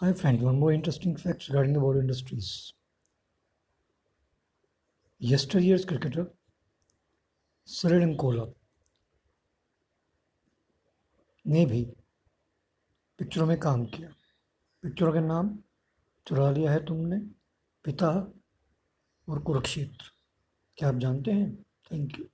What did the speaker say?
Hi friends, one more interesting fact regarding the world industries. Yesteryear's cricketer Cyril Nkola ने भी पिक्चरों में काम किया पिक्चरों के नाम चुरा लिया है तुमने पिता और कुरुक्षेत्र क्या आप जानते हैं थैंक यू